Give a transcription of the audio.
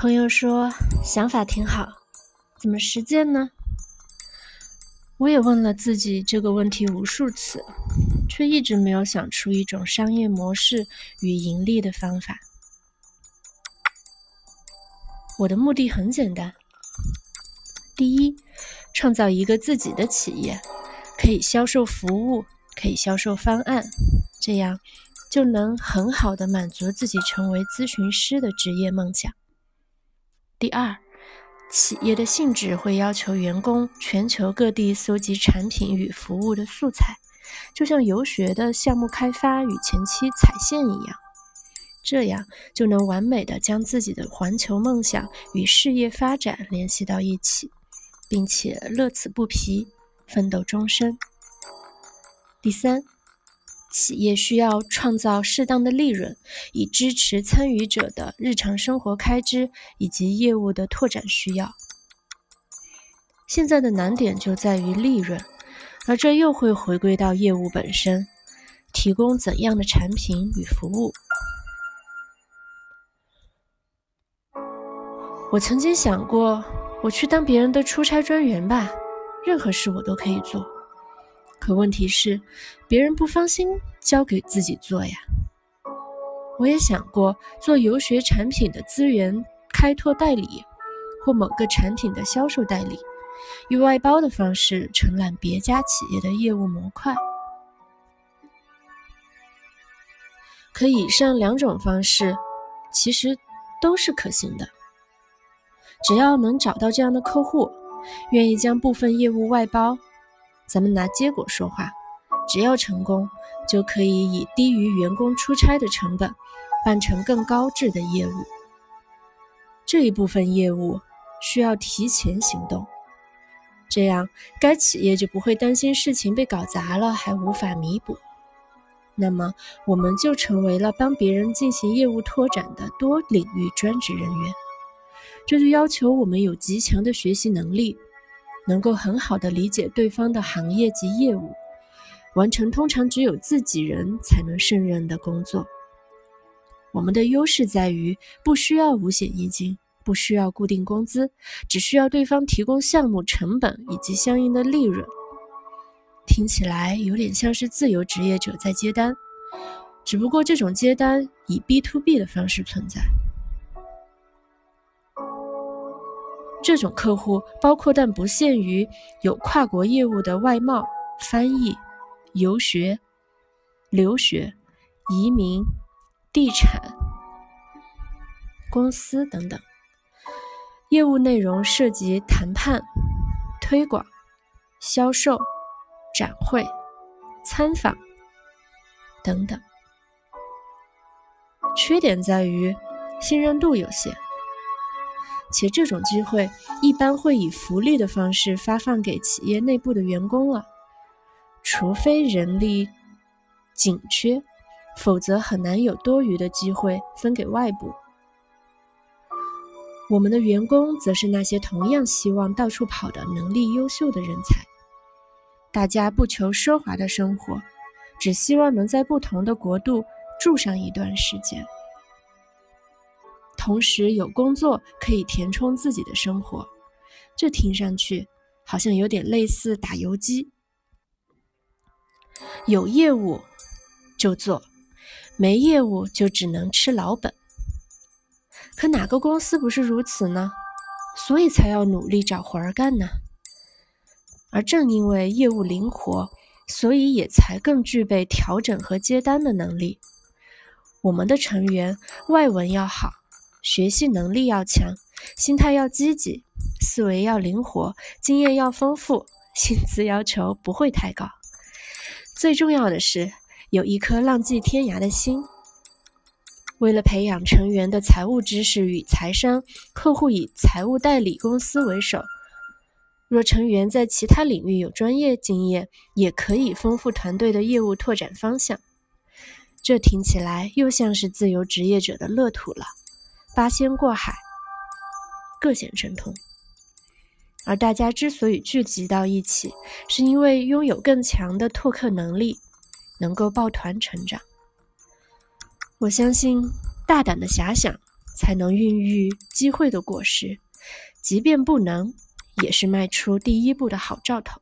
朋友说想法挺好，怎么实践呢？我也问了自己这个问题无数次，却一直没有想出一种商业模式与盈利的方法。我的目的很简单：第一，创造一个自己的企业，可以销售服务，可以销售方案，这样就能很好的满足自己成为咨询师的职业梦想。第二，企业的性质会要求员工全球各地搜集产品与服务的素材，就像游学的项目开发与前期踩线一样，这样就能完美的将自己的环球梦想与事业发展联系到一起，并且乐此不疲，奋斗终身。第三。企业需要创造适当的利润，以支持参与者的日常生活开支以及业务的拓展需要。现在的难点就在于利润，而这又会回归到业务本身，提供怎样的产品与服务。我曾经想过，我去当别人的出差专员吧，任何事我都可以做。可问题是，别人不放心交给自己做呀。我也想过做游学产品的资源开拓代理，或某个产品的销售代理，以外包的方式承揽别家企业的业务模块。可以上两种方式其实都是可行的，只要能找到这样的客户，愿意将部分业务外包。咱们拿结果说话，只要成功，就可以以低于员工出差的成本，办成更高质的业务。这一部分业务需要提前行动，这样该企业就不会担心事情被搞砸了还无法弥补。那么我们就成为了帮别人进行业务拓展的多领域专职人员。这就要求我们有极强的学习能力。能够很好的理解对方的行业及业务，完成通常只有自己人才能胜任的工作。我们的优势在于不需要五险一金，不需要固定工资，只需要对方提供项目成本以及相应的利润。听起来有点像是自由职业者在接单，只不过这种接单以 B to B 的方式存在。这种客户包括但不限于有跨国业务的外贸、翻译、游学、留学、移民、地产公司等等。业务内容涉及谈判、推广、销售、展会、参访等等。缺点在于信任度有限。且这种机会一般会以福利的方式发放给企业内部的员工了，除非人力紧缺，否则很难有多余的机会分给外部。我们的员工则是那些同样希望到处跑的能力优秀的人才，大家不求奢华的生活，只希望能在不同的国度住上一段时间。同时有工作可以填充自己的生活，这听上去好像有点类似打游击。有业务就做，没业务就只能吃老本。可哪个公司不是如此呢？所以才要努力找活儿干呢。而正因为业务灵活，所以也才更具备调整和接单的能力。我们的成员外文要好。学习能力要强，心态要积极，思维要灵活，经验要丰富，薪资要求不会太高。最重要的是有一颗浪迹天涯的心。为了培养成员的财务知识与财商，客户以财务代理公司为首。若成员在其他领域有专业经验，也可以丰富团队的业务拓展方向。这听起来又像是自由职业者的乐土了。八仙过海，各显神通。而大家之所以聚集到一起，是因为拥有更强的拓客能力，能够抱团成长。我相信，大胆的遐想才能孕育机会的果实，即便不能，也是迈出第一步的好兆头。